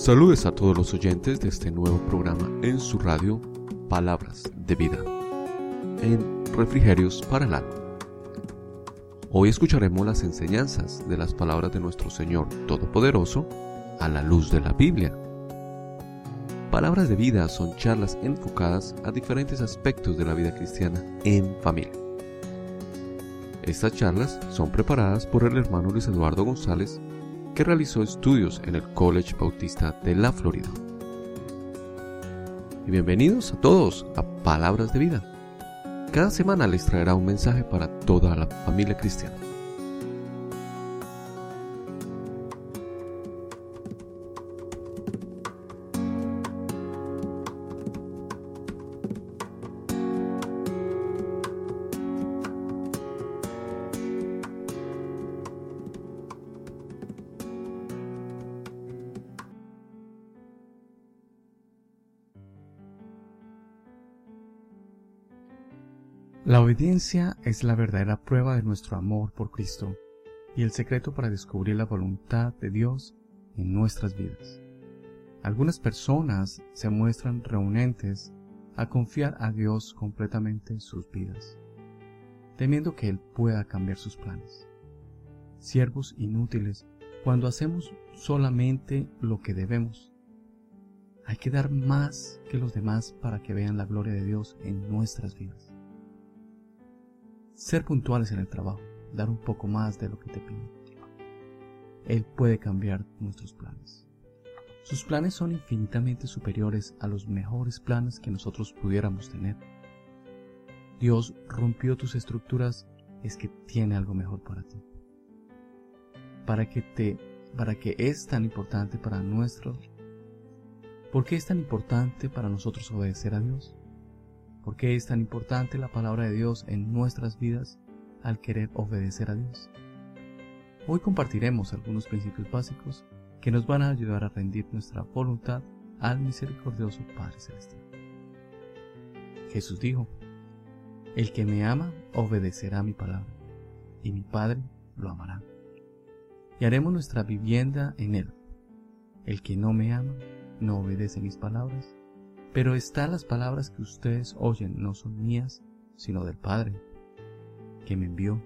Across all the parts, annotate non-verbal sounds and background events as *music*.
Saludes a todos los oyentes de este nuevo programa en su radio Palabras de Vida, en Refrigerios para el Alma. Hoy escucharemos las enseñanzas de las palabras de nuestro Señor Todopoderoso a la luz de la Biblia. Palabras de Vida son charlas enfocadas a diferentes aspectos de la vida cristiana en familia. Estas charlas son preparadas por el hermano Luis Eduardo González que realizó estudios en el College Bautista de la Florida. Y bienvenidos a todos a Palabras de Vida. Cada semana les traerá un mensaje para toda la familia cristiana. Obediencia es la verdadera prueba de nuestro amor por Cristo y el secreto para descubrir la voluntad de Dios en nuestras vidas. Algunas personas se muestran reunentes a confiar a Dios completamente en sus vidas, temiendo que Él pueda cambiar sus planes. Siervos inútiles cuando hacemos solamente lo que debemos. Hay que dar más que los demás para que vean la gloria de Dios en nuestras vidas. Ser puntuales en el trabajo, dar un poco más de lo que te piden. Él puede cambiar nuestros planes. Sus planes son infinitamente superiores a los mejores planes que nosotros pudiéramos tener. Dios rompió tus estructuras es que tiene algo mejor para ti. Para que te para que es tan importante para nuestro ¿Por qué es tan importante para nosotros obedecer a Dios? ¿Por qué es tan importante la palabra de Dios en nuestras vidas al querer obedecer a Dios? Hoy compartiremos algunos principios básicos que nos van a ayudar a rendir nuestra voluntad al misericordioso Padre Celestial. Jesús dijo, El que me ama obedecerá mi palabra, y mi Padre lo amará. Y haremos nuestra vivienda en él. El que no me ama no obedece mis palabras, pero están las palabras que ustedes oyen no son mías, sino del Padre, que me envió.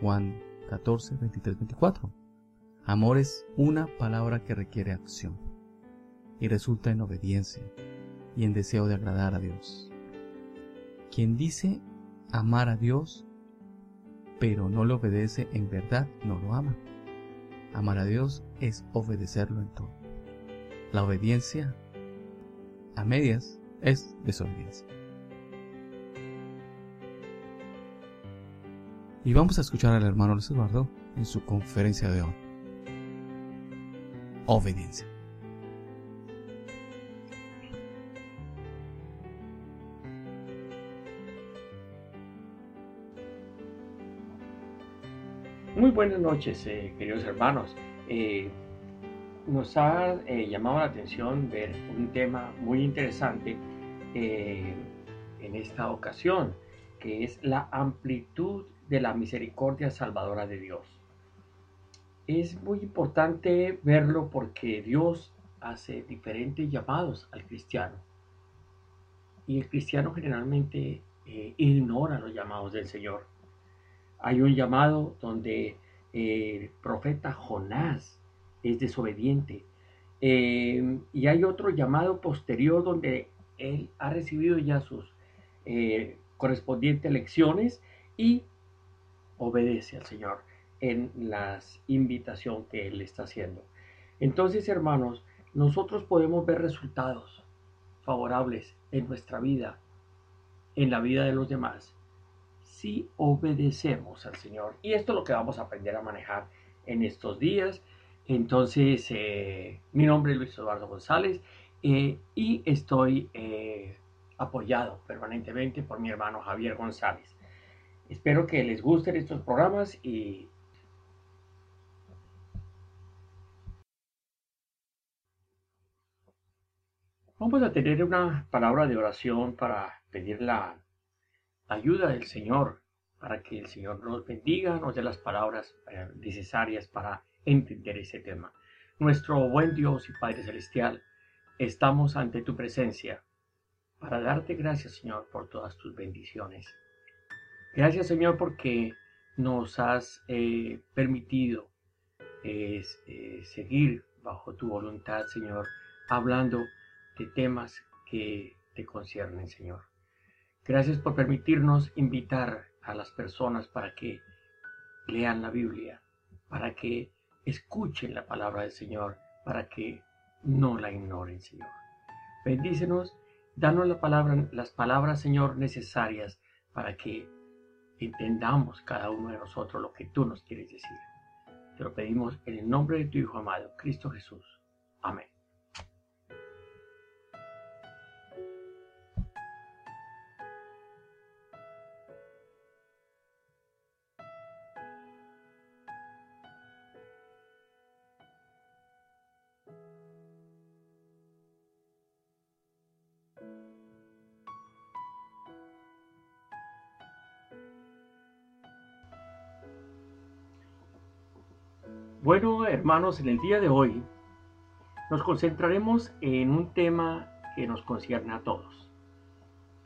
Juan 14, 23, 24. Amor es una palabra que requiere acción y resulta en obediencia y en deseo de agradar a Dios. Quien dice amar a Dios, pero no le obedece en verdad, no lo ama. Amar a Dios es obedecerlo en todo. La obediencia a medias es desobediencia. Y vamos a escuchar al hermano Luis Eduardo en su conferencia de hoy. Obediencia. Muy buenas noches, eh, queridos hermanos. Eh, nos ha eh, llamado la atención ver un tema muy interesante eh, en esta ocasión, que es la amplitud de la misericordia salvadora de Dios. Es muy importante verlo porque Dios hace diferentes llamados al cristiano. Y el cristiano generalmente eh, ignora los llamados del Señor. Hay un llamado donde el profeta Jonás es desobediente. Eh, y hay otro llamado posterior donde él ha recibido ya sus eh, correspondientes lecciones y obedece al Señor en la invitación que Él está haciendo. Entonces, hermanos, nosotros podemos ver resultados favorables en nuestra vida, en la vida de los demás, si obedecemos al Señor. Y esto es lo que vamos a aprender a manejar en estos días entonces, eh, mi nombre es Luis Eduardo González eh, y estoy eh, apoyado permanentemente por mi hermano Javier González. Espero que les gusten estos programas y vamos a tener una palabra de oración para pedir la ayuda del Señor, para que el Señor nos bendiga, nos dé las palabras necesarias para entender ese tema. Nuestro buen Dios y Padre Celestial, estamos ante tu presencia para darte gracias, Señor, por todas tus bendiciones. Gracias, Señor, porque nos has eh, permitido eh, seguir bajo tu voluntad, Señor, hablando de temas que te conciernen, Señor. Gracias por permitirnos invitar a las personas para que lean la Biblia, para que escuchen la palabra del Señor, para que no la ignoren, Señor. Bendícenos, danos las palabras, Señor, necesarias para que entendamos cada uno de nosotros lo que tú nos quieres decir. Te lo pedimos en el nombre de tu Hijo amado, Cristo Jesús. Amén. Hermanos, en el día de hoy nos concentraremos en un tema que nos concierne a todos.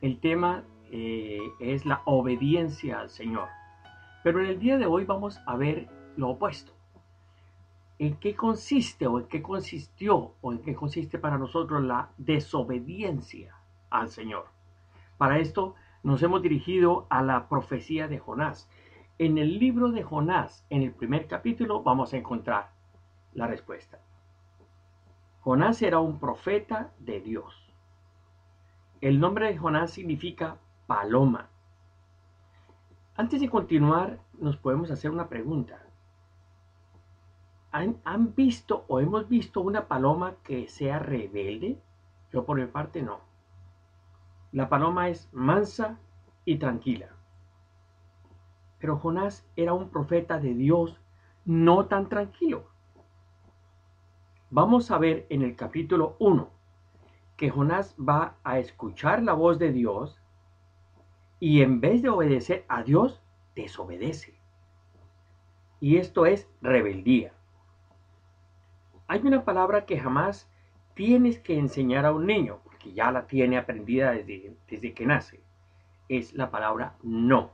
El tema eh, es la obediencia al Señor. Pero en el día de hoy vamos a ver lo opuesto. ¿En qué consiste o en qué consistió o en qué consiste para nosotros la desobediencia al Señor? Para esto nos hemos dirigido a la profecía de Jonás en el libro de Jonás, en el primer capítulo, vamos a encontrar la respuesta. Jonás era un profeta de Dios. El nombre de Jonás significa paloma. Antes de continuar, nos podemos hacer una pregunta. ¿Han, ¿Han, visto o hemos visto una paloma que sea rebelde? Yo por mi parte no. La paloma es mansa y tranquila. Pero Jonás era un profeta de Dios no tan tranquilo. Vamos a ver en el capítulo 1 que Jonás va a escuchar la voz de Dios y en vez de obedecer a Dios, desobedece. Y esto es rebeldía. Hay una palabra que jamás tienes que enseñar a un niño, porque ya la tiene aprendida desde, desde que nace. Es la palabra no.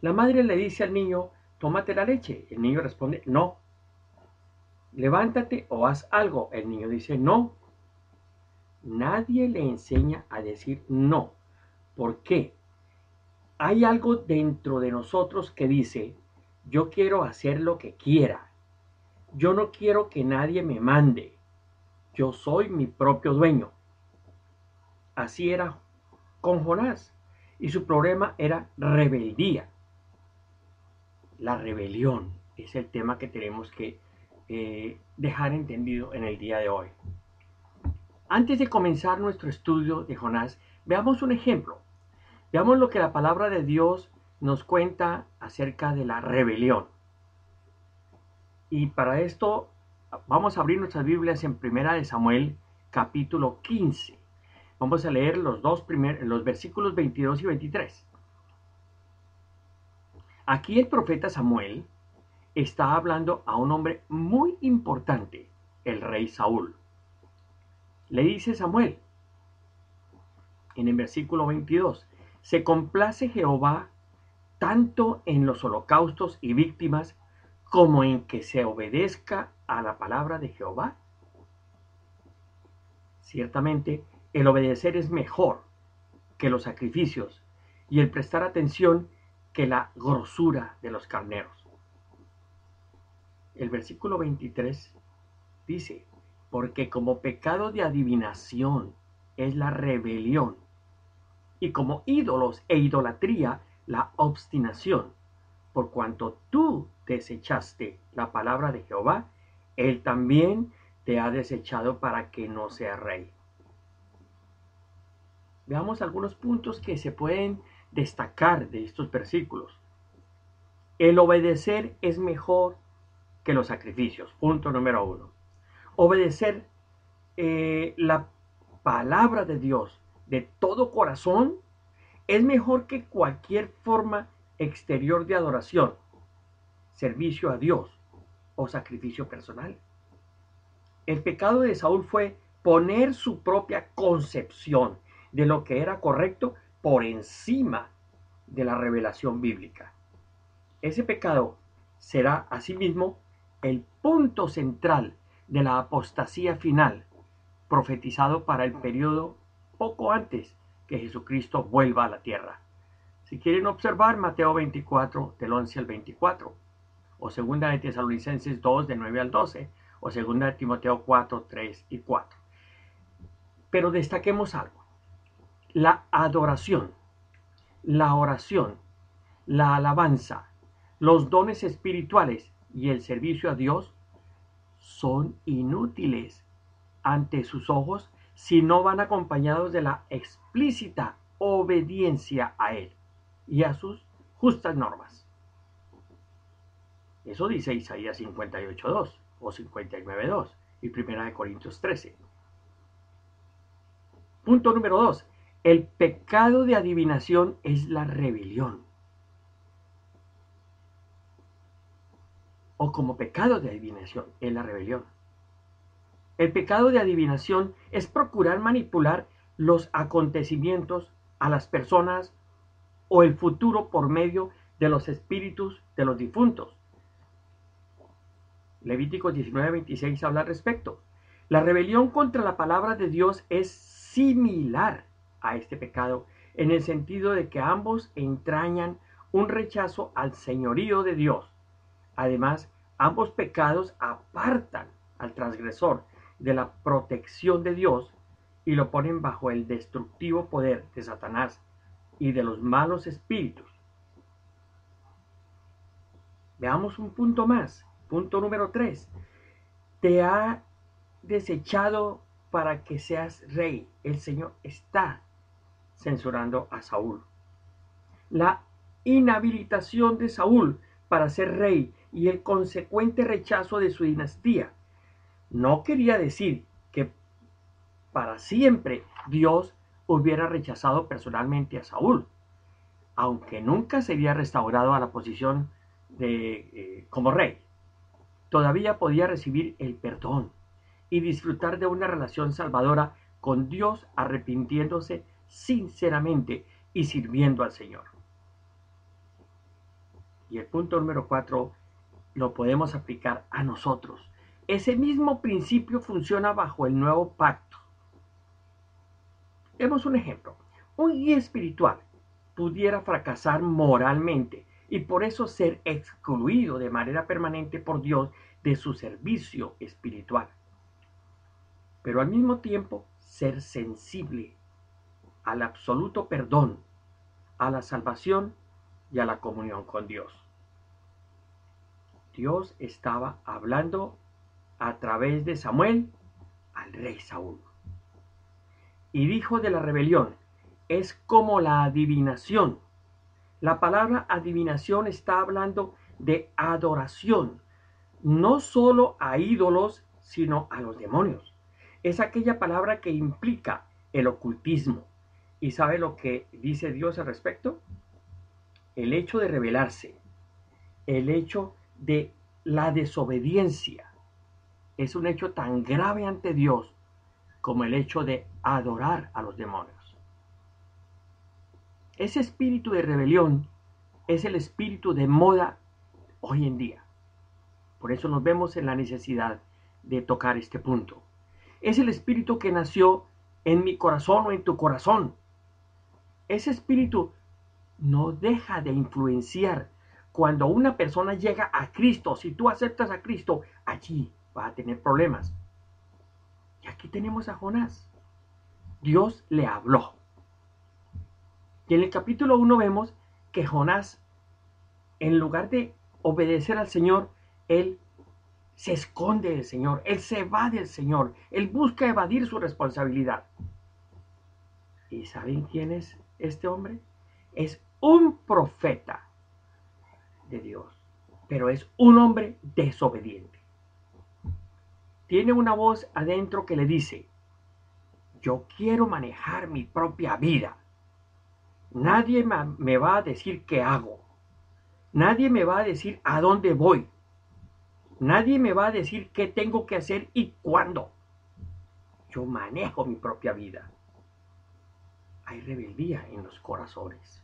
La madre le dice al niño, tómate la leche. El niño responde, no. Levántate o haz algo. El niño dice, no. Nadie le enseña a decir no. ¿Por qué? Hay algo dentro de nosotros que dice, yo quiero hacer lo que quiera. Yo no quiero que nadie me mande. Yo soy mi propio dueño. Así era con Jonás. Y su problema era rebeldía la rebelión es el tema que tenemos que eh, dejar entendido en el día de hoy. Antes de comenzar nuestro estudio de Jonás, veamos un ejemplo. Veamos lo que la palabra de Dios nos cuenta acerca de la rebelión. Y para esto vamos a abrir nuestras Biblias en Primera de Samuel, capítulo 15. Vamos a leer los dos primeros, los versículos 22 y 23. Aquí el profeta Samuel está hablando a un hombre muy importante, el rey Saúl. Le dice Samuel en el versículo 22, se complace Jehová tanto en los holocaustos y víctimas como en que se obedezca a la palabra de Jehová. Ciertamente, el obedecer es mejor que los sacrificios y el prestar atención que la grosura de los carneros. El versículo 23 dice, porque como pecado de adivinación es la rebelión, y como ídolos e idolatría la obstinación, por cuanto tú desechaste la palabra de Jehová, él también te ha desechado para que no sea rey. Veamos algunos puntos que se pueden destacar de estos versículos. El obedecer es mejor que los sacrificios. Punto número uno. Obedecer eh, la palabra de Dios de todo corazón es mejor que cualquier forma exterior de adoración, servicio a Dios o sacrificio personal. El pecado de Saúl fue poner su propia concepción de lo que era correcto por encima de la revelación bíblica. Ese pecado será asimismo el punto central de la apostasía final, profetizado para el periodo poco antes que Jesucristo vuelva a la tierra. Si quieren observar Mateo 24 del 11 al 24, o segunda de Tesalonicenses 2 del 9 al 12, o segunda de Timoteo 4, 3 y 4. Pero destaquemos algo. La adoración, la oración, la alabanza, los dones espirituales y el servicio a Dios son inútiles ante sus ojos si no van acompañados de la explícita obediencia a Él y a sus justas normas. Eso dice Isaías 58.2 o 59.2 y 1 Corintios 13. Punto número 2. El pecado de adivinación es la rebelión. O como pecado de adivinación es la rebelión. El pecado de adivinación es procurar manipular los acontecimientos a las personas o el futuro por medio de los espíritus de los difuntos. Levítico 19:26 habla al respecto. La rebelión contra la palabra de Dios es similar a este pecado en el sentido de que ambos entrañan un rechazo al señorío de Dios. Además, ambos pecados apartan al transgresor de la protección de Dios y lo ponen bajo el destructivo poder de Satanás y de los malos espíritus. Veamos un punto más. Punto número 3. Te ha desechado para que seas rey. El Señor está censurando a Saúl. La inhabilitación de Saúl para ser rey y el consecuente rechazo de su dinastía no quería decir que para siempre Dios hubiera rechazado personalmente a Saúl, aunque nunca sería restaurado a la posición de eh, como rey. Todavía podía recibir el perdón y disfrutar de una relación salvadora con Dios arrepintiéndose sinceramente y sirviendo al Señor. Y el punto número cuatro lo podemos aplicar a nosotros. Ese mismo principio funciona bajo el nuevo pacto. Demos un ejemplo. Un guía espiritual pudiera fracasar moralmente y por eso ser excluido de manera permanente por Dios de su servicio espiritual. Pero al mismo tiempo ser sensible al absoluto perdón, a la salvación y a la comunión con Dios. Dios estaba hablando a través de Samuel al rey Saúl. Y dijo de la rebelión, es como la adivinación. La palabra adivinación está hablando de adoración, no solo a ídolos, sino a los demonios. Es aquella palabra que implica el ocultismo. ¿Y sabe lo que dice Dios al respecto? El hecho de rebelarse, el hecho de la desobediencia, es un hecho tan grave ante Dios como el hecho de adorar a los demonios. Ese espíritu de rebelión es el espíritu de moda hoy en día. Por eso nos vemos en la necesidad de tocar este punto. Es el espíritu que nació en mi corazón o en tu corazón. Ese espíritu no deja de influenciar cuando una persona llega a Cristo. Si tú aceptas a Cristo, allí va a tener problemas. Y aquí tenemos a Jonás. Dios le habló. Y en el capítulo 1 vemos que Jonás, en lugar de obedecer al Señor, él se esconde del Señor, él se va del Señor, él busca evadir su responsabilidad. ¿Y saben quién es este hombre? Es un profeta de Dios, pero es un hombre desobediente tiene una voz adentro que le dice, yo quiero manejar mi propia vida. Nadie me va a decir qué hago. Nadie me va a decir a dónde voy. Nadie me va a decir qué tengo que hacer y cuándo. Yo manejo mi propia vida. Hay rebeldía en los corazones.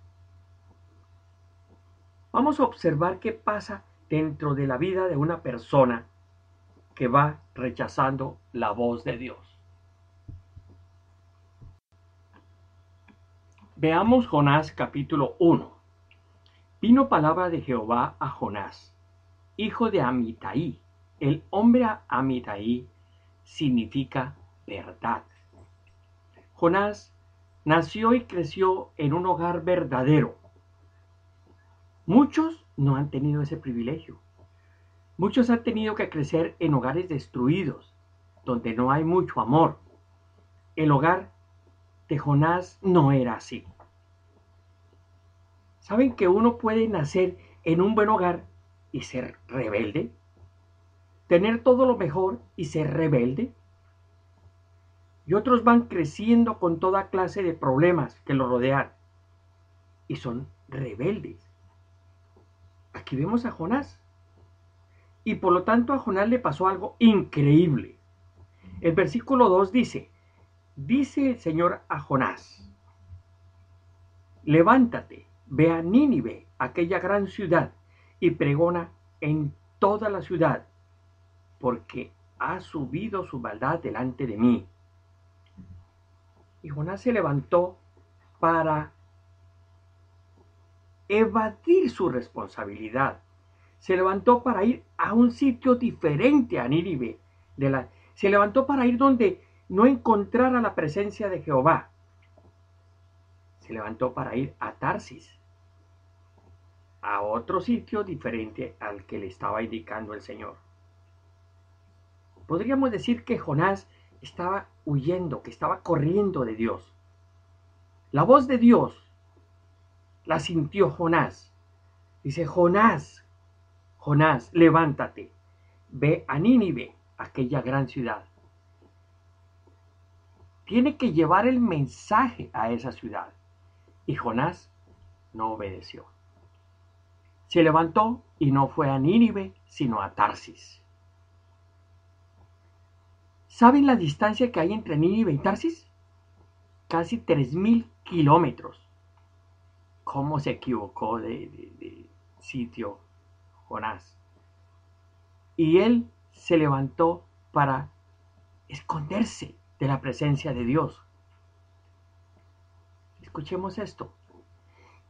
Vamos a observar qué pasa dentro de la vida de una persona que va rechazando la voz de Dios. Veamos Jonás capítulo 1. Vino palabra de Jehová a Jonás, hijo de Amitai. El hombre Amitai significa verdad. Jonás nació y creció en un hogar verdadero. Muchos no han tenido ese privilegio. Muchos han tenido que crecer en hogares destruidos, donde no hay mucho amor. El hogar de Jonás no era así. ¿Saben que uno puede nacer en un buen hogar y ser rebelde? ¿Tener todo lo mejor y ser rebelde? Y otros van creciendo con toda clase de problemas que lo rodean y son rebeldes. Aquí vemos a Jonás. Y por lo tanto a Jonás le pasó algo increíble. El versículo 2 dice, dice el Señor a Jonás, levántate, ve a Nínive, aquella gran ciudad, y pregona en toda la ciudad, porque ha subido su maldad delante de mí. Y Jonás se levantó para evadir su responsabilidad. Se levantó para ir a un sitio diferente a la, se levantó para ir donde no encontrara la presencia de Jehová. Se levantó para ir a Tarsis, a otro sitio diferente al que le estaba indicando el Señor. Podríamos decir que Jonás estaba huyendo, que estaba corriendo de Dios. La voz de Dios la sintió Jonás. Dice, Jonás, Jonás, levántate, ve a Nínive, aquella gran ciudad tiene que llevar el mensaje a esa ciudad. Y Jonás no obedeció. Se levantó y no fue a Nínive, sino a Tarsis. ¿Saben la distancia que hay entre Nínive y Tarsis? Casi 3.000 kilómetros. ¿Cómo se equivocó de, sitio Jonás? Y él se levantó para esconderse de la presencia de Dios. Escuchemos esto.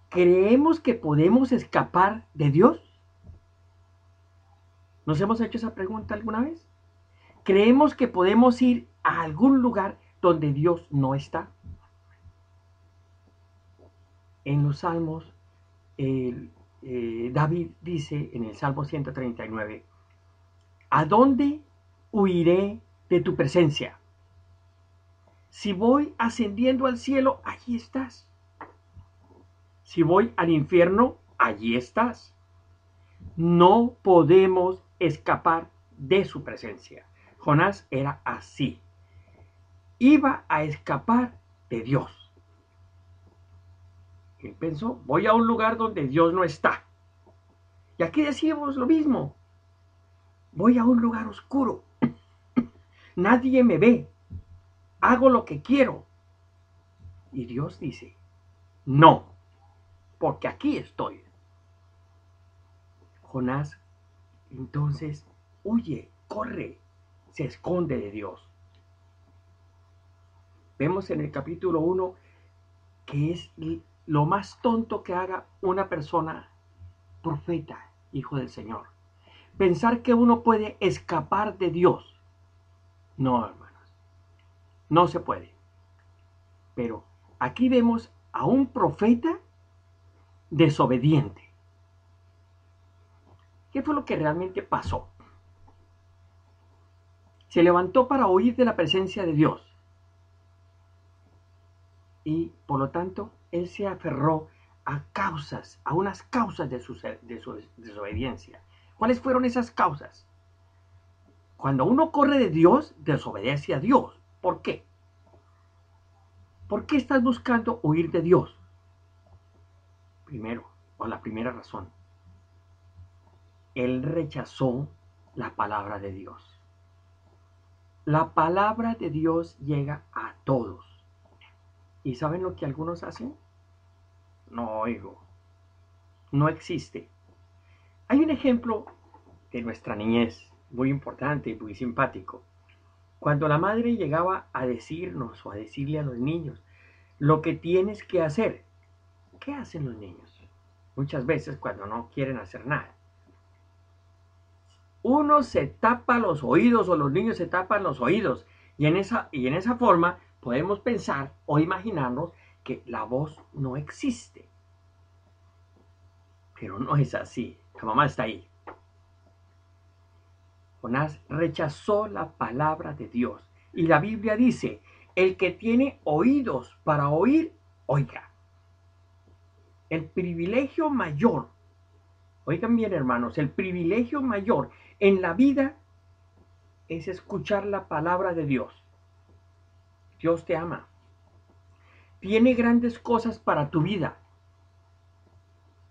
¿Creemos que podemos escapar de Dios? ¿Nos hemos hecho esa pregunta alguna vez? ¿Creemos que podemos ir a algún lugar donde Dios no está? En los salmos, eh, David dice en el Salmo 139, ¿a dónde huiré de tu presencia? Si voy ascendiendo al cielo, allí estás. Si voy al infierno, allí estás. No podemos escapar de su presencia. Jonás era así. Iba a escapar de Dios. Pensó, voy a un lugar donde Dios no está. Y aquí decimos lo mismo. Voy a un lugar oscuro. *clears throat* Nadie me ve hago lo que quiero. Y Dios dice, no, porque aquí estoy. Jonás entonces huye, corre, se esconde de Dios. Vemos en el capítulo 1 que es lo más tonto que haga una persona profeta, hijo del Señor. Pensar que uno puede escapar de Dios. No, hermano. No se puede. Pero aquí vemos a un profeta desobediente. ¿Qué fue lo que realmente pasó? Se levantó para huir de la presencia de Dios. Y por lo tanto, él se aferró a causas, a unas causas de su, de su desobediencia. ¿Cuáles fueron esas causas? Cuando uno corre de Dios, desobedece a Dios. ¿Por qué? ¿Por qué estás buscando huir de Dios? Primero, o la primera razón, Él rechazó la palabra de Dios. La palabra de Dios llega a todos. ¿Y saben lo que algunos hacen? No oigo. No existe. Hay un ejemplo de nuestra niñez muy importante y muy simpático. Cuando la madre llegaba a decirnos o a decirle a los niños lo que tienes que hacer, ¿qué hacen los niños? Muchas veces cuando no quieren hacer nada. Uno se tapa los oídos o los niños se tapan los oídos y en esa, y en esa forma podemos pensar o imaginarnos que la voz no existe. Pero no es así. La mamá está ahí. Jonás rechazó la palabra de Dios. Y la Biblia dice, el que tiene oídos para oír, oiga. El privilegio mayor, oigan bien hermanos, el privilegio mayor en la vida es escuchar la palabra de Dios. Dios te ama. Tiene grandes cosas para tu vida.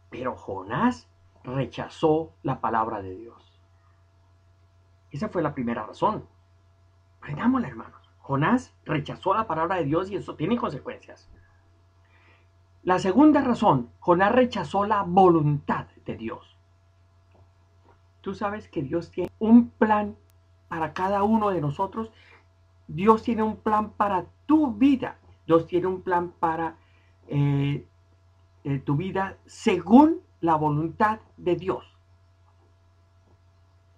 Pero Jonás rechazó la palabra de Dios. Esa fue la primera razón. Prendámosla, hermanos. Jonás rechazó la palabra de Dios y eso tiene consecuencias. La segunda razón, Jonás rechazó la voluntad de Dios. Tú sabes que Dios tiene un plan para cada uno de nosotros. Dios tiene un plan para tu vida. Dios tiene un plan para eh, eh, tu vida según la voluntad de Dios.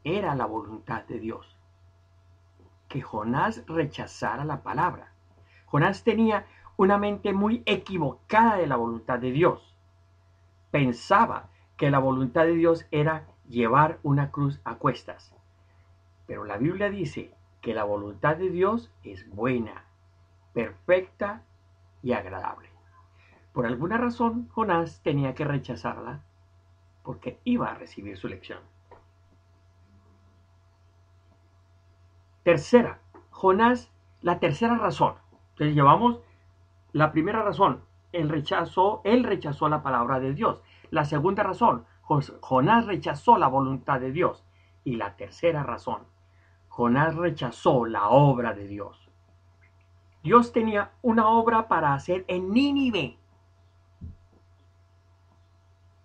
Era la voluntad de Dios que Jonás rechazara la palabra. Jonás tenía una mente muy equivocada de la voluntad de Dios. Pensaba que la voluntad de Dios era llevar una cruz a cuestas. Pero la Biblia dice que la voluntad de Dios es buena, perfecta y agradable. Por alguna razón, Jonás tenía que rechazarla porque iba a recibir su lección. Tercera, Jonás, la tercera razón. Entonces llevamos la primera razón, él rechazó, él rechazó la palabra de Dios. La segunda razón, Jonás rechazó la voluntad de Dios. Y la tercera razón, Jonás rechazó la obra de Dios. Dios tenía una obra para hacer en Nínive.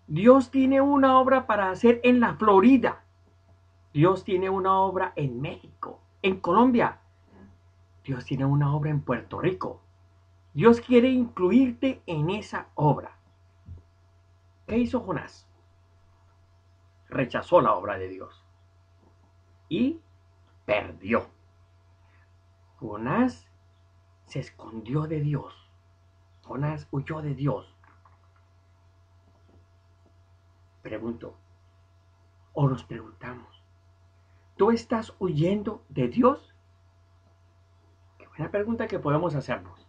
Dios tiene una obra para hacer en la Florida. Dios tiene una obra en México en Colombia. Dios tiene una obra en Puerto Rico. Dios quiere incluirte en esa obra. ¿Qué hizo Jonás? Rechazó la obra de Dios y perdió. Jonás se escondió de Dios. Jonás huyó de Dios. Pregunto, o nos preguntamos, ¿Tú estás huyendo de Dios? Qué buena pregunta que podemos hacernos.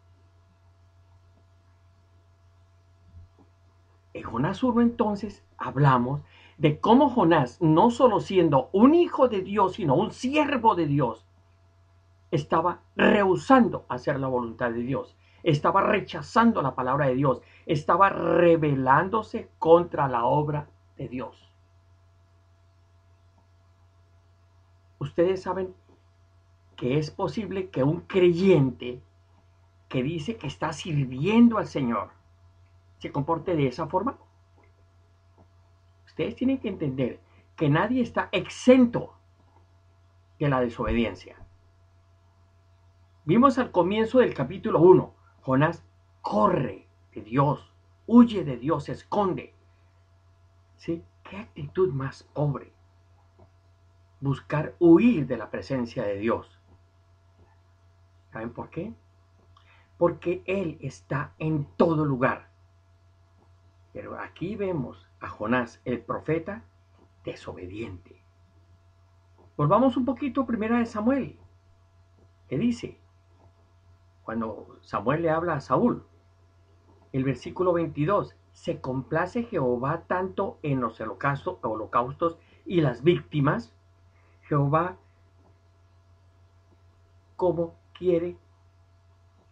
En Jonás 1 entonces hablamos de cómo Jonás, no solo siendo un hijo de Dios, sino un siervo de Dios, estaba rehusando hacer la voluntad de Dios, estaba rechazando la palabra de Dios, estaba rebelándose contra la obra de Dios. ustedes saben que es posible que un creyente que dice que está sirviendo al Señor se comporte de esa forma. Ustedes tienen que entender que nadie está exento de la desobediencia. Vimos al comienzo del capítulo 1, Jonás corre de Dios, huye de Dios, se esconde. ¿Sí? ¿Qué actitud más pobre? buscar huir de la presencia de Dios. ¿Saben por qué? Porque Él está en todo lugar. Pero aquí vemos a Jonás, el profeta, desobediente. Volvamos un poquito primero de Samuel. ¿Qué dice? Cuando Samuel le habla a Saúl, el versículo 22, se complace Jehová tanto en los holocaustos y las víctimas Jehová cómo quiere,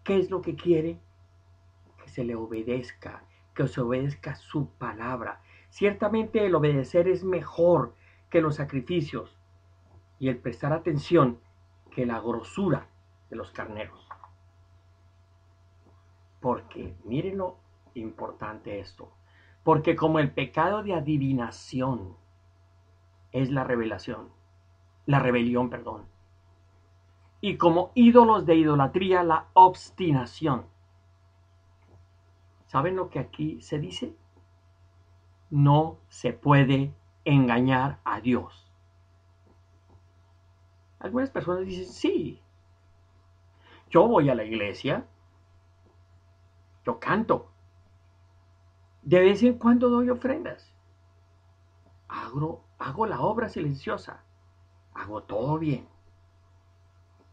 qué es lo que quiere, que se le obedezca, que se obedezca su palabra. Ciertamente el obedecer es mejor que los sacrificios, y el prestar atención que la grosura de los carneros. Porque, miren lo importante esto, porque como el pecado de adivinación es la revelación, la rebelión, perdón, y como ídolos de idolatría la obstinación. ¿Saben lo que aquí se dice? No se puede engañar a Dios. Algunas personas dicen, sí, yo voy a la iglesia, yo canto, de vez en cuando doy ofrendas, hago, hago la obra silenciosa, hago todo bien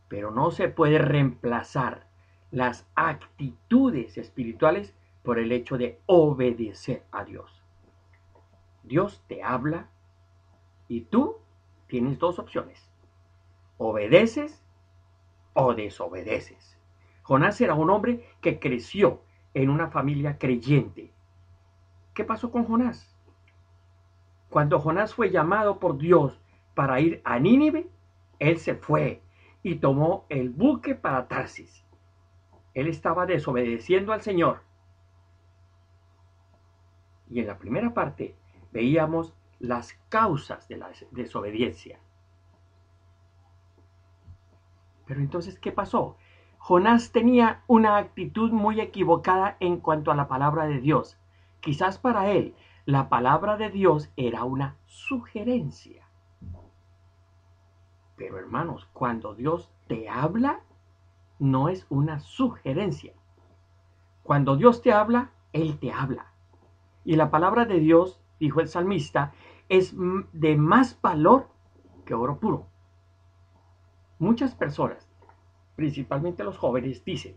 pero no se puede reemplazar las actitudes espirituales por el hecho de obedecer a Dios. Dios te habla y tú tienes dos opciones. Obedeces o desobedeces. Jonás era un hombre que creció en una familia creyente. ¿Qué pasó con Jonás? Cuando Jonás fue llamado por Dios para ir a Nínive, él se fue y tomó el buque para Tarsis. Él estaba desobedeciendo al Señor. Y en la primera parte veíamos las causas de la desobediencia. Pero entonces, ¿qué pasó? Jonás tenía una actitud muy equivocada en cuanto a la palabra de Dios. Quizás para él la palabra de Dios era una sugerencia. Pero hermanos, cuando Dios te habla, no es una sugerencia. Cuando Dios te habla, Él te habla. Y la palabra de Dios, dijo el salmista, es de más valor que oro puro. Muchas personas, principalmente los jóvenes, dicen,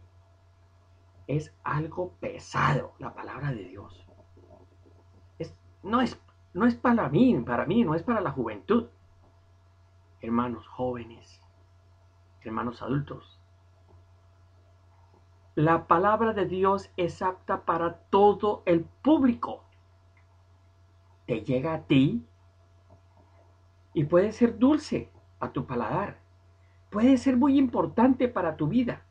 es algo pesado la palabra de Dios. no, es, no es para mí, para mí, no es para la juventud hermanos jóvenes, hermanos adultos. La palabra de Dios es apta para todo el público. Te llega a ti y puede ser dulce a tu paladar. Puede ser muy importante para tu vida.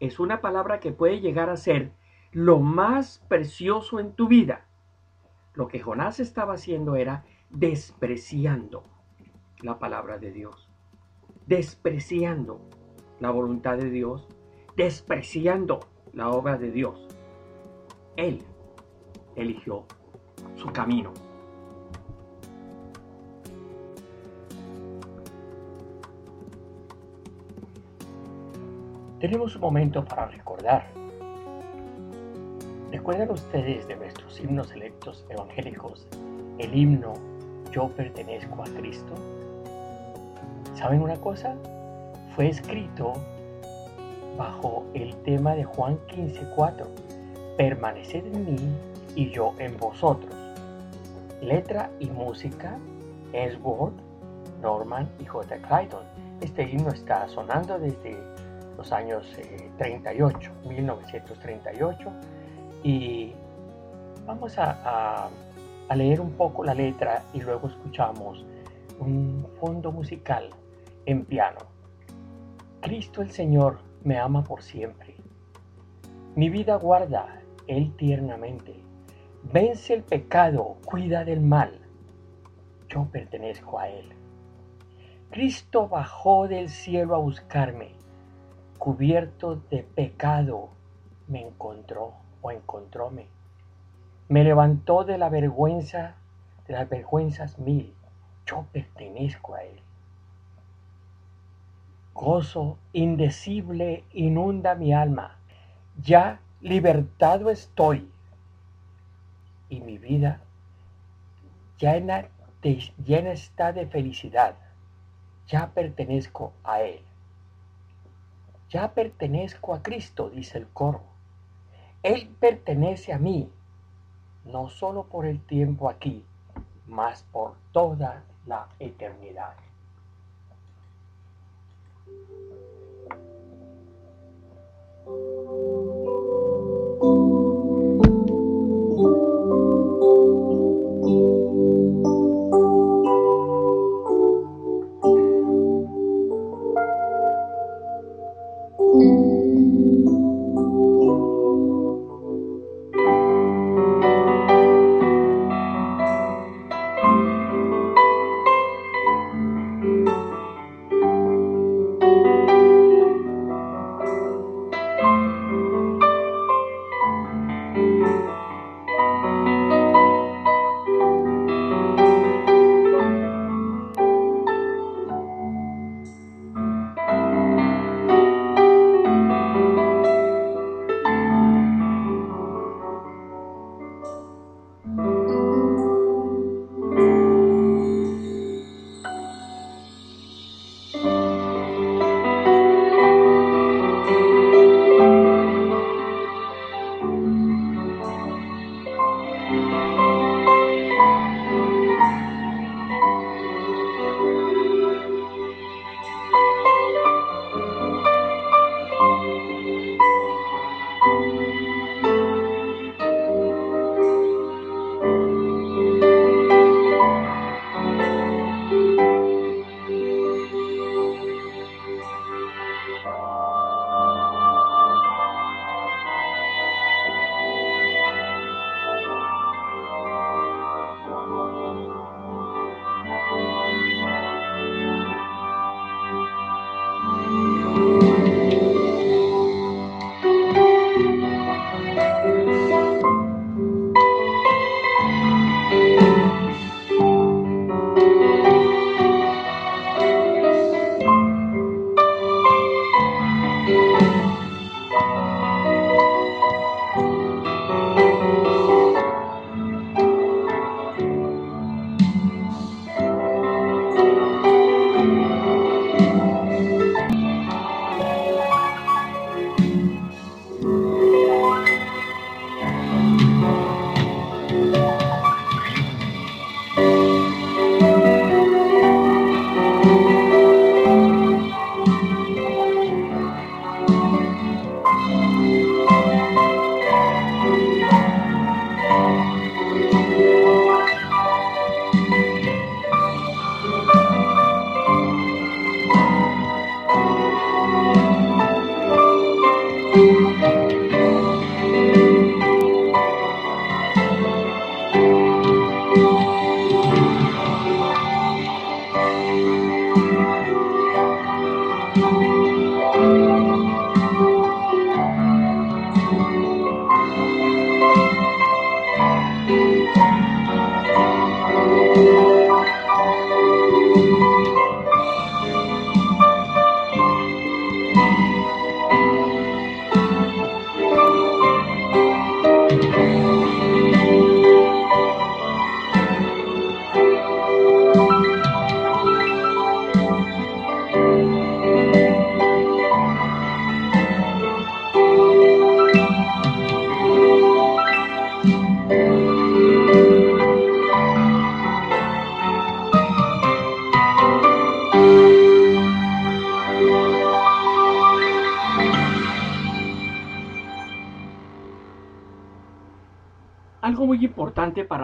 Es una palabra que puede llegar a ser lo más precioso en tu vida. Lo que Jonás estaba haciendo era despreciando la palabra de Dios, despreciando la voluntad de Dios, despreciando la obra de Dios. Él eligió su camino. Tenemos un momento para recordar. ¿Recuerdan ustedes de nuestros himnos electos evangélicos el himno Yo pertenezco a Cristo? ¿Saben una cosa? Fue escrito bajo el tema de Juan 15:4, permaneced en mí y yo en vosotros. Letra y música, Ward, Norman y J. Clayton. Este himno está sonando desde los años 38, eh, 1938, y vamos a leer un poco la letra y luego escuchamos un fondo musical en piano. Cristo el Señor me ama por siempre. Mi vida guarda Él tiernamente. Vence el pecado, cuida del mal. Yo pertenezco a Él. Cristo bajó del cielo a buscarme. Cubierto de pecado me encontró o encontróme. Me levantó de la vergüenza, de las vergüenzas mil. Yo pertenezco a Él. Gozo indecible inunda mi alma. Ya libertado estoy. Y mi vida llena, llena está de felicidad. Ya pertenezco a Él. Ya pertenezco a Cristo, dice el coro. Él pertenece a mí, no solo por el tiempo aquí, mas por toda la eternidad.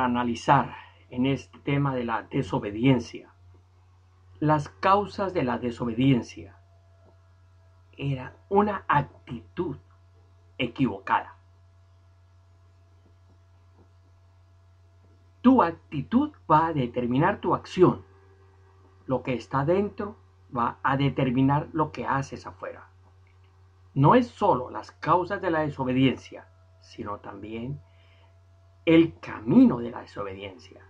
Analizar en este tema de la desobediencia. Las causas de la desobediencia era una actitud equivocada. Tu actitud va a determinar tu acción. Lo que está dentro va a determinar lo que haces afuera. No es solo las causas de la desobediencia, sino también el camino de la desobediencia.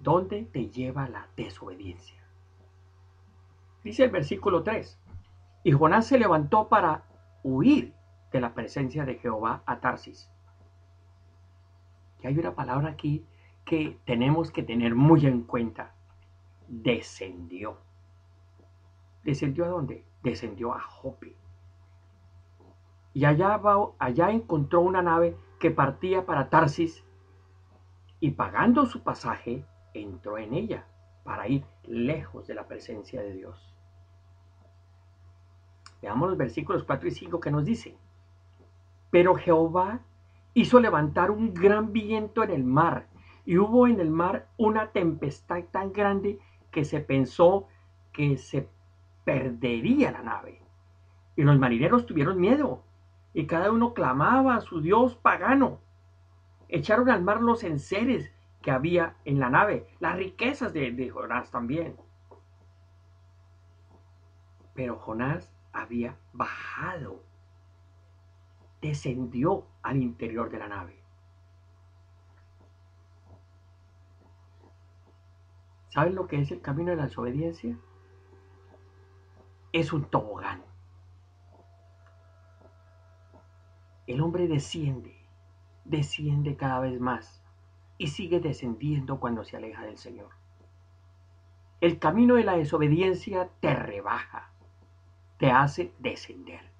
¿Dónde te lleva la desobediencia? Dice el versículo 3. Y Jonás se levantó para huir de la presencia de Jehová a Tarsis. Y hay una palabra aquí que tenemos que tener muy en cuenta. Descendió. ¿Descendió a dónde? Descendió a Jope. Y allá, va, allá encontró una nave que partía para Tarsis y pagando su pasaje entró en ella para ir lejos de la presencia de Dios. Veamos los versículos 4 y 5 que nos dicen. Pero Jehová hizo levantar un gran viento en el mar y hubo en el mar una tempestad tan grande que se pensó que se perdería la nave. Y los marineros tuvieron miedo y cada uno clamaba a su dios pagano. Echaron al mar los enseres que había en la nave, las riquezas de, Jonás también. Pero Jonás había bajado, descendió al interior de la nave. ¿Saben lo que es el camino de la desobediencia? Es un tobogán. El hombre desciende, desciende cada vez más y sigue descendiendo cuando se aleja del Señor. El camino de la desobediencia te rebaja, te hace descender.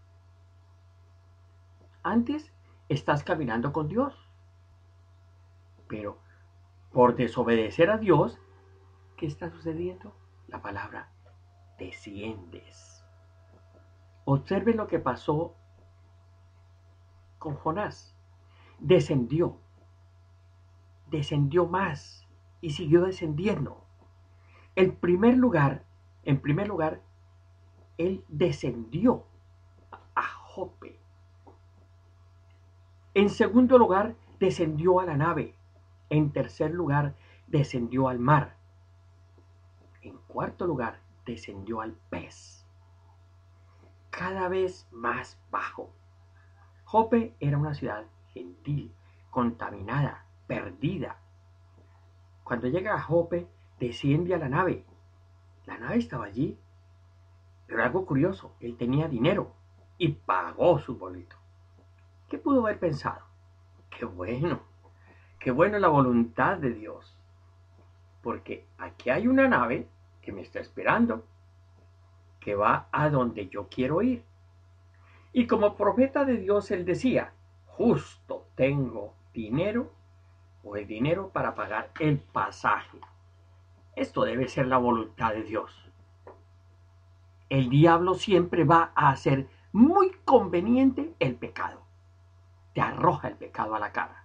Antes estás caminando con Dios. Pero por desobedecer a Dios, ¿qué está sucediendo? La palabra desciendes. Observe lo que pasó con Jonás. Descendió, descendió más y siguió descendiendo. El primer lugar, en primer lugar, él descendió a Jope. En segundo lugar, descendió a la nave. En tercer lugar, descendió al mar. En cuarto lugar, descendió al pez. Cada vez más bajo. Jope era una ciudad gentil, contaminada, perdida. Cuando llega a Jope, desciende a la nave. La nave estaba allí. Pero algo curioso, él tenía dinero y pagó su boleto. ¿Qué pudo haber pensado? Qué bueno, qué bueno la voluntad de Dios. Porque aquí hay una nave que me está esperando, que va a donde yo quiero ir. Y como profeta de Dios, él decía, justo tengo dinero o el dinero para pagar el pasaje. Esto debe ser la voluntad de Dios. El diablo siempre va a hacer muy conveniente el pecado. Te arroja el pecado a la cara.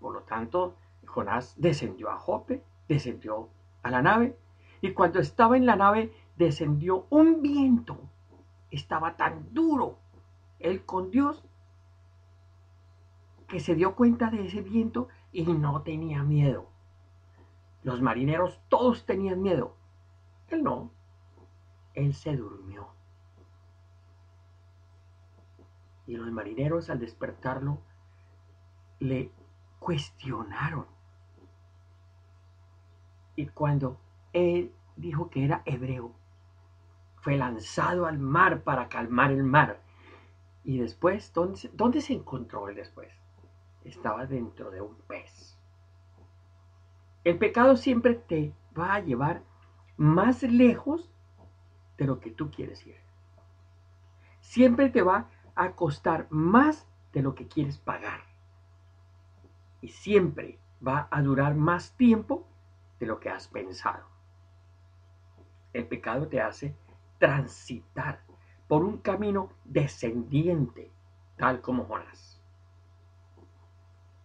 Por lo tanto, Jonás descendió a Jope, descendió a la nave, y cuando estaba en la nave descendió un viento. Estaba tan duro él con Dios que se dio cuenta de ese viento y no tenía miedo. Los marineros todos tenían miedo. Él no. Él se durmió. Y los marineros al despertarlo le cuestionaron. Y cuando él dijo que era hebreo, fue lanzado al mar para calmar el mar. Y después, ¿dónde, ¿dónde se encontró él después? Estaba dentro de un pez. El pecado siempre te va a llevar más lejos de lo que tú quieres ir. Siempre te va a costar más de lo que quieres pagar. Y siempre va a durar más tiempo de lo que has pensado. El pecado te hace transitar por un camino descendiente, tal como Jonás.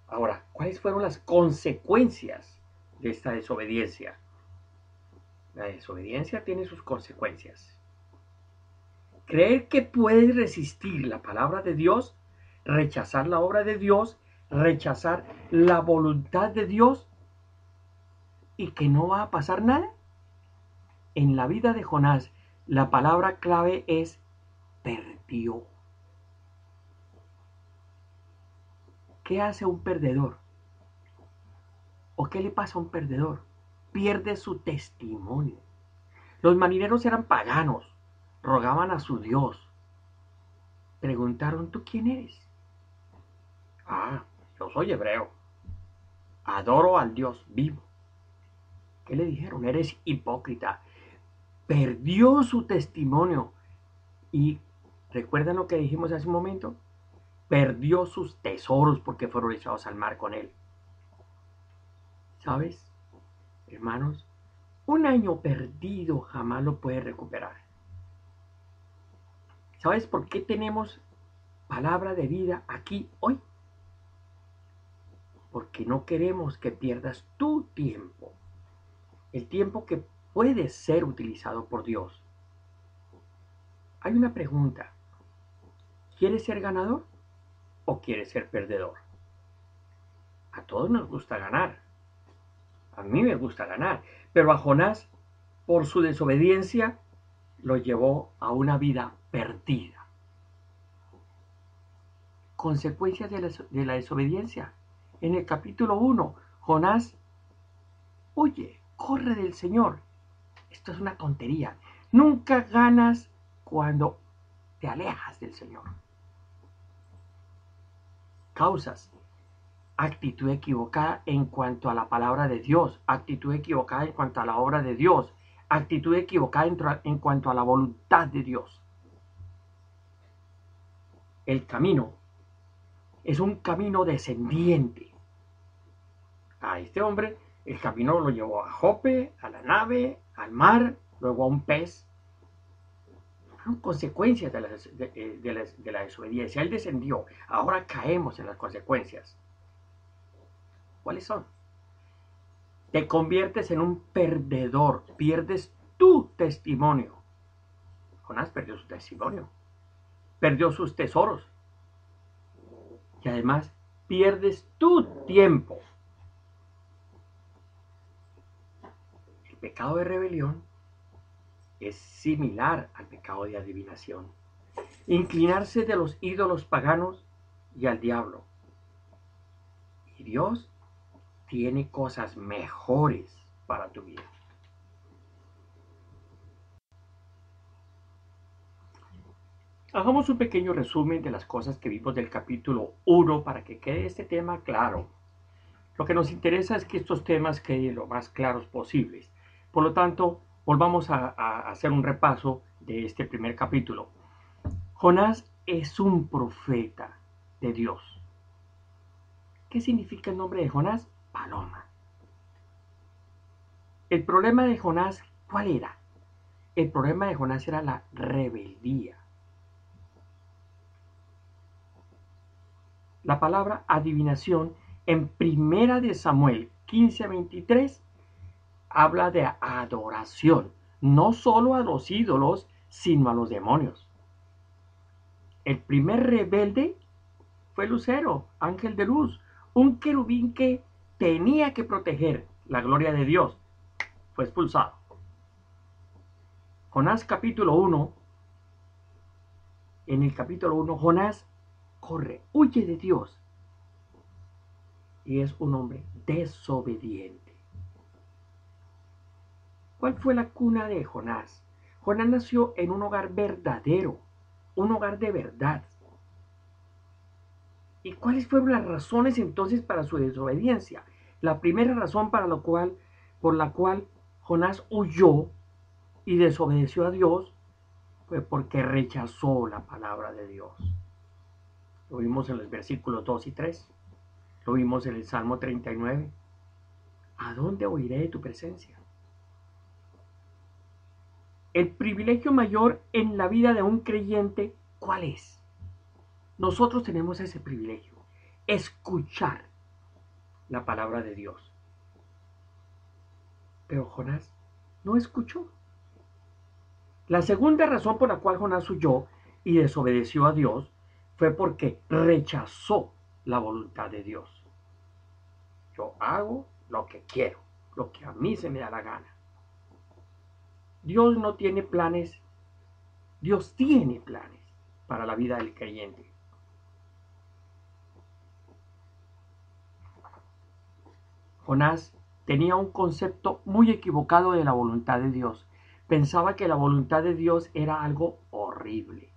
Ahora, ¿cuáles fueron las consecuencias de esta desobediencia? La desobediencia tiene sus consecuencias. Creer que puedes resistir la palabra de Dios, rechazar la obra de Dios, rechazar la voluntad de Dios y que no va a pasar nada. En la vida de Jonás, la palabra clave es perdió. ¿Qué hace un perdedor? ¿O qué le pasa a un perdedor? Pierde su testimonio. Los marineros eran paganos, rogaban a su Dios. Preguntaron, ¿tú quién eres? Ah, yo soy hebreo. Adoro al Dios vivo. ¿Qué le dijeron? Eres hipócrita. Perdió su testimonio. Y recuerdan lo que dijimos hace un momento. Perdió sus tesoros porque fueron echados al mar con él. ¿Sabes? Hermanos, un año perdido jamás lo puede recuperar. ¿Sabes por qué tenemos palabra de vida aquí hoy? Porque no queremos que pierdas tu tiempo. El tiempo que puede ser utilizado por Dios. Hay una pregunta. ¿Quieres ser ganador o quieres ser perdedor? A todos nos gusta ganar. A mí me gusta ganar. Pero a Jonás, por su desobediencia, lo llevó a una vida perdida. Consecuencias de la, de la desobediencia. En el capítulo 1, Jonás huye, corre del Señor. Esto es una tontería. Nunca ganas cuando te alejas del Señor. Causas actitud equivocada en cuanto a la palabra de Dios, actitud equivocada en cuanto a la obra de Dios, actitud equivocada en, cuanto a la voluntad de Dios. el camino es un camino descendiente. A este hombre el camino lo llevó a Jope, a la nave, al mar, luego a un pez. Fueron consecuencias de la, de, de la desobediencia. Él descendió. Ahora caemos en las consecuencias. ¿Cuáles son? Te conviertes en un perdedor. Pierdes tu testimonio. Jonás perdió su testimonio. Perdió sus tesoros. Y además pierdes tu tiempo. Pecado de rebelión es similar al pecado de adivinación. Inclinarse de los ídolos paganos y al diablo. Y Dios tiene cosas mejores para tu vida. Hagamos un pequeño resumen de las cosas que vimos del capítulo 1 para que quede este tema claro. Lo que nos interesa es que estos temas queden lo más claros posibles. Por lo tanto, volvamos a, a hacer un repaso de este primer capítulo. Jonás es un profeta de Dios. ¿Qué significa el nombre de Jonás? Paloma. El problema de Jonás, ¿cuál era? El problema de Jonás era la rebeldía. La palabra adivinación en Primera de Samuel 15:23 habla de adoración, no solo a los ídolos, sino a los demonios. El primer rebelde fue Lucero, ángel de luz, un querubín que tenía que proteger la gloria de Dios. Fue expulsado. Jonás capítulo 1, en el capítulo 1, Jonás corre, huye de Dios. Y es un hombre desobediente. ¿Cuál fue la cuna de Jonás? Jonás nació en un hogar verdadero, un hogar de verdad. ¿Y cuáles fueron las razones entonces para su desobediencia? La primera razón para cual, por la cual Jonás huyó y desobedeció a Dios fue porque rechazó la palabra de Dios. Lo vimos en los versículos 2 y 3. Lo vimos en el Salmo 39. ¿A dónde oiré de tu presencia? El privilegio mayor en la vida de un creyente, ¿cuál es? Nosotros tenemos ese privilegio, escuchar la palabra de Dios. Pero Jonás no escuchó. La segunda razón por la cual Jonás huyó y desobedeció a Dios fue porque rechazó la voluntad de Dios. Yo hago lo que quiero, lo que a mí se me da la gana. Dios no tiene planes, Dios tiene planes para la vida del creyente. Jonás tenía un concepto muy equivocado de la voluntad de Dios. Pensaba que la voluntad de Dios era algo horrible.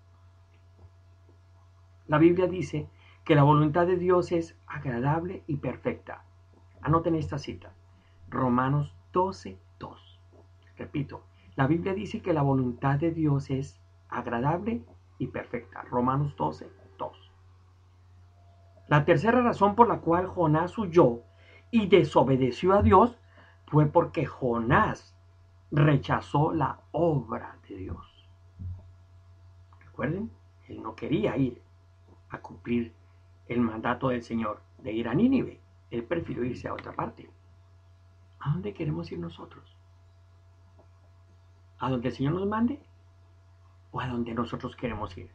La Biblia dice que la voluntad de Dios es agradable y perfecta. Anoten esta cita. Romanos 12, 2. Repito, la Biblia dice que la voluntad de Dios es agradable y perfecta. Romanos 12, 2. La tercera razón por la cual Jonás huyó y desobedeció a Dios fue porque Jonás rechazó la obra de Dios. Recuerden, él no quería ir a cumplir el mandato del Señor de ir a Nínive. Él prefirió irse a otra parte. ¿A dónde queremos ir nosotros? ¿A donde el Señor nos mande? ¿O a donde nosotros queremos ir?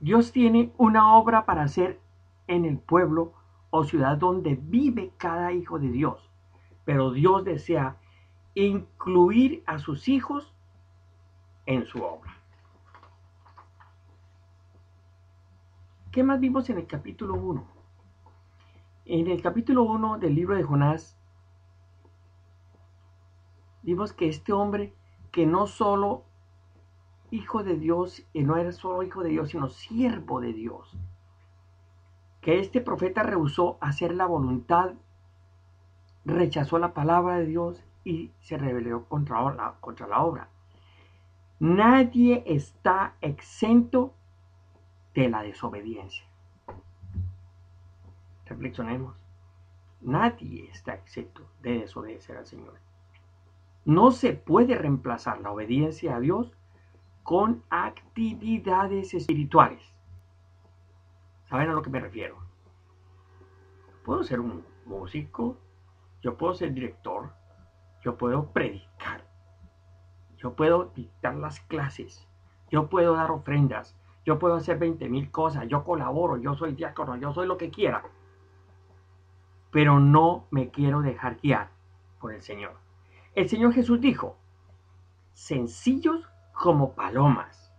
Dios tiene una obra para hacer en el pueblo o ciudad donde vive cada hijo de Dios. Pero Dios desea incluir a sus hijos en su obra. ¿Qué más vimos en el capítulo 1? En el capítulo 1 del libro de Jonás, vimos que este hombre, que no solo hijo de Dios, y no era solo hijo de Dios, sino siervo de Dios, que este profeta rehusó hacer la voluntad, rechazó la palabra de Dios y se rebeló contra la, contra la obra. Nadie está exento de la desobediencia. Reflexionemos. Nadie está exento de desobedecer al Señor. No se puede reemplazar la obediencia a Dios con actividades espirituales. ¿Saben a lo que me refiero? Puedo ser un músico, yo puedo ser director, yo puedo predicar, yo puedo dictar las clases, yo puedo dar ofrendas, yo puedo hacer 20 mil cosas, yo colaboro, yo soy diácono, yo soy lo que quiera. Pero no me quiero dejar guiar por el Señor. El Señor Jesús dijo, sencillos como palomas.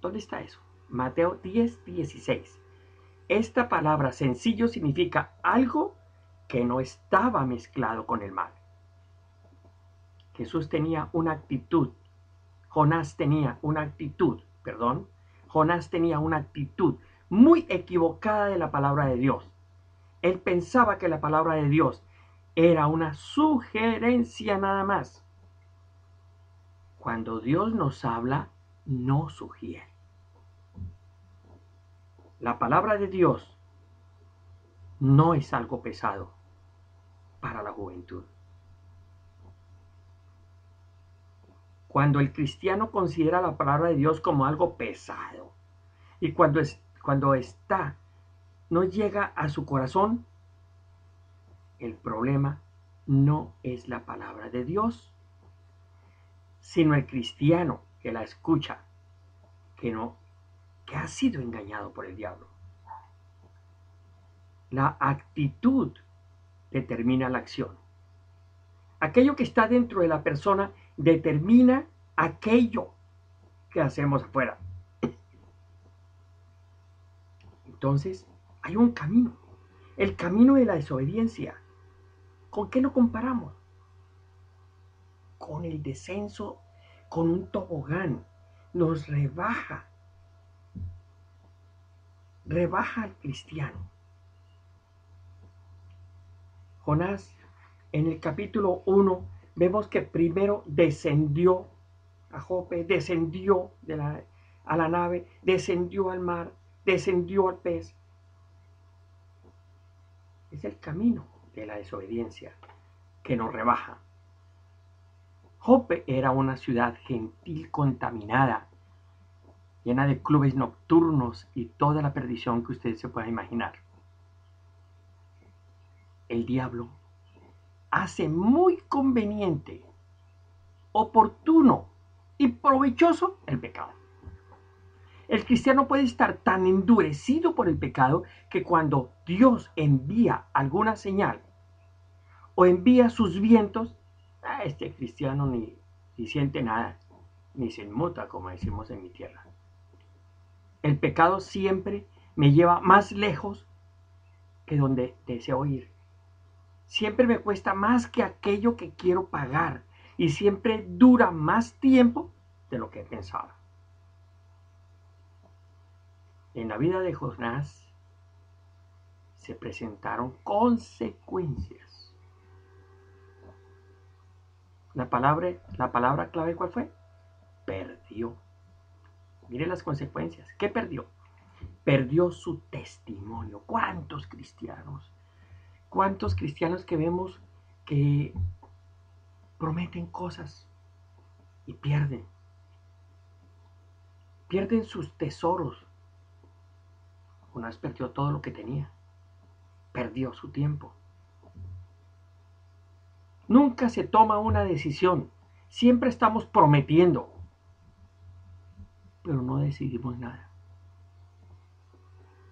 ¿Dónde está eso? Mateo 10, 16. Esta palabra sencillo significa algo que no estaba mezclado con el mal. Jesús tenía una actitud, Jonás tenía una actitud, perdón, Jonás tenía una actitud muy equivocada de la palabra de Dios. Él pensaba que la palabra de Dios era una sugerencia nada más. Cuando Dios nos habla, no sugiere. La palabra de Dios no es algo pesado para la juventud. Cuando el cristiano considera la palabra de Dios como algo pesado y cuando, es, cuando está, no llega a su corazón, el problema no es la palabra de Dios, sino el cristiano que la escucha, que no, que ha sido engañado por el diablo. La actitud determina la acción. Aquello que está dentro de la persona determina aquello que hacemos afuera. Entonces, hay un camino, el camino de la desobediencia. ¿Con qué lo comparamos? Con el descenso, con un tobogán. Nos rebaja. Rebaja al cristiano. Jonás, en el capítulo 1, vemos que primero descendió a Jope, descendió a la nave, descendió al mar, descendió al pez. Es el camino de la desobediencia que nos rebaja. Jope era una ciudad gentil contaminada, llena de clubes nocturnos y toda la perdición que usted se pueda imaginar. El diablo hace muy conveniente, oportuno y provechoso el pecado. El cristiano puede estar tan endurecido por el pecado que cuando Dios envía alguna señal o envía sus vientos, a este cristiano ni, ni siente nada, ni se inmuta, como decimos en mi tierra. El pecado siempre me lleva más lejos que donde deseo ir siempre me cuesta más que aquello que quiero pagar y siempre dura más tiempo de lo que pensaba. En la vida de Jonás se presentaron consecuencias. La palabra, la palabra clave, ¿cuál fue? Perdió. Mire las consecuencias. ¿Qué perdió? Perdió su testimonio. ¿Cuántos cristianos ¿Cuántos cristianos que vemos que prometen cosas y pierden? Pierden sus tesoros. Una vez perdió todo lo que tenía. Perdió su tiempo. Nunca se toma una decisión. Siempre estamos prometiendo. Pero no decidimos nada.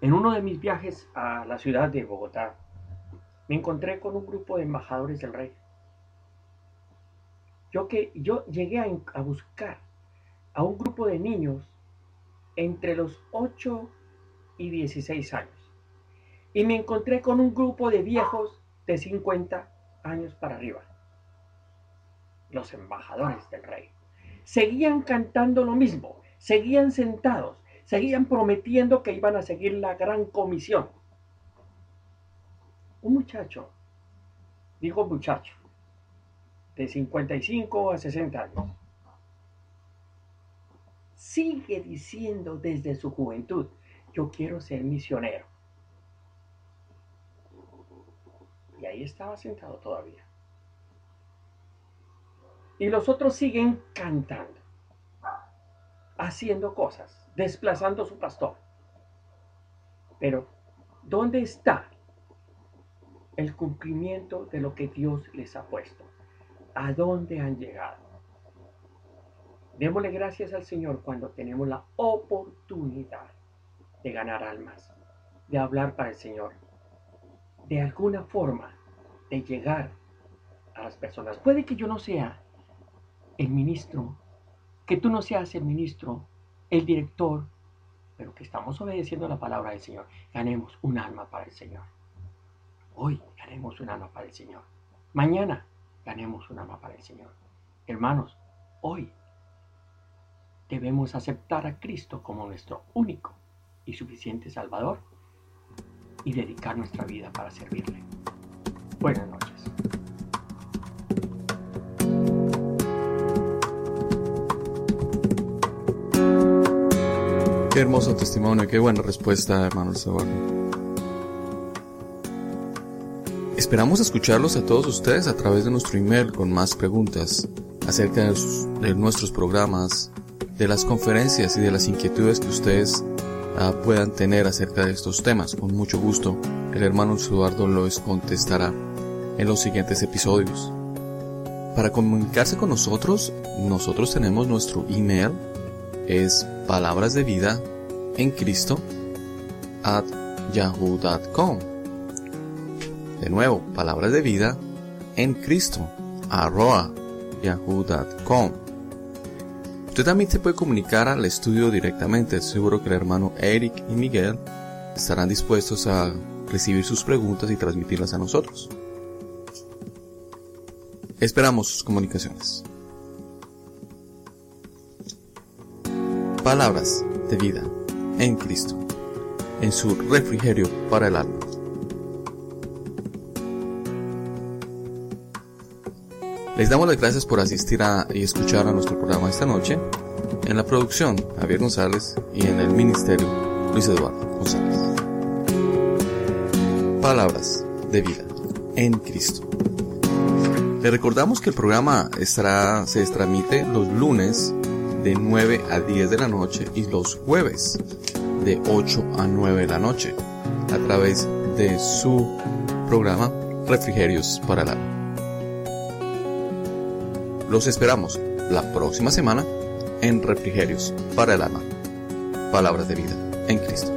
En uno de mis viajes a la ciudad de Bogotá, me encontré con un grupo de embajadores del rey. Yo, que, yo llegué a, a buscar a un grupo de niños entre los 8 y 16 años. Y me encontré con un grupo de viejos de 50 años para arriba. Los embajadores del rey. Seguían cantando lo mismo, seguían sentados, seguían prometiendo que iban a seguir la gran comisión un muchacho, digo muchacho, de 55 a 60 años, sigue diciendo desde su juventud, yo quiero ser misionero. Y estaba sentado todavía. Y los otros siguen cantando, haciendo cosas, desplazando su pastor. Pero, ¿dónde está el cumplimiento de lo que Dios les ha puesto? ¿A dónde han llegado? Démosle gracias al Señor cuando tenemos la oportunidad de ganar almas, de hablar para el Señor, de alguna forma de llegar a las personas. Puede que yo no sea el ministro, que tú no seas el ministro, el director, pero que estamos obedeciendo la palabra del Señor. Ganemos un alma para el Señor. Hoy ganemos un alma para el Señor. Mañana ganemos un alma para el Señor. Hermanos, hoy debemos aceptar a Cristo como nuestro único y suficiente Salvador y dedicar nuestra vida para servirle. Buenas noches. Qué hermoso testimonio, qué buena respuesta, hermano Eduardo. Esperamos escucharlos a todos ustedes a través de nuestro email con más preguntas acerca de, nuestros programas, de las conferencias y de las inquietudes que ustedes ah, puedan tener acerca de estos temas. Con mucho gusto, el hermano Eduardo los contestará en los siguientes episodios. Para comunicarse con nosotros, nosotros tenemos nuestro email es palabras de vida en Cristo at yahoo.com. De nuevo, palabras de vida en Cristo arroba yahoo.com. Usted también se puede comunicar al estudio directamente. Seguro que el hermano Eric y Miguel estarán dispuestos a recibir sus preguntas y transmitirlas a nosotros. Esperamos sus comunicaciones. palabras de vida en Cristo, en su refrigerio para el alma. Les damos las gracias por asistir a y escuchar a nuestro programa esta noche. En la producción, Javier González y en el ministerio, Luis Eduardo González. Palabras de vida en Cristo. Le recordamos que el programa estará, se transmite los lunes de 9 a 10 de la noche y los jueves de 8 a 9 de la noche a través de su programa Refrigerios para el Alma. Los esperamos la próxima semana en Refrigerios para el Alma. Palabras de vida en Cristo.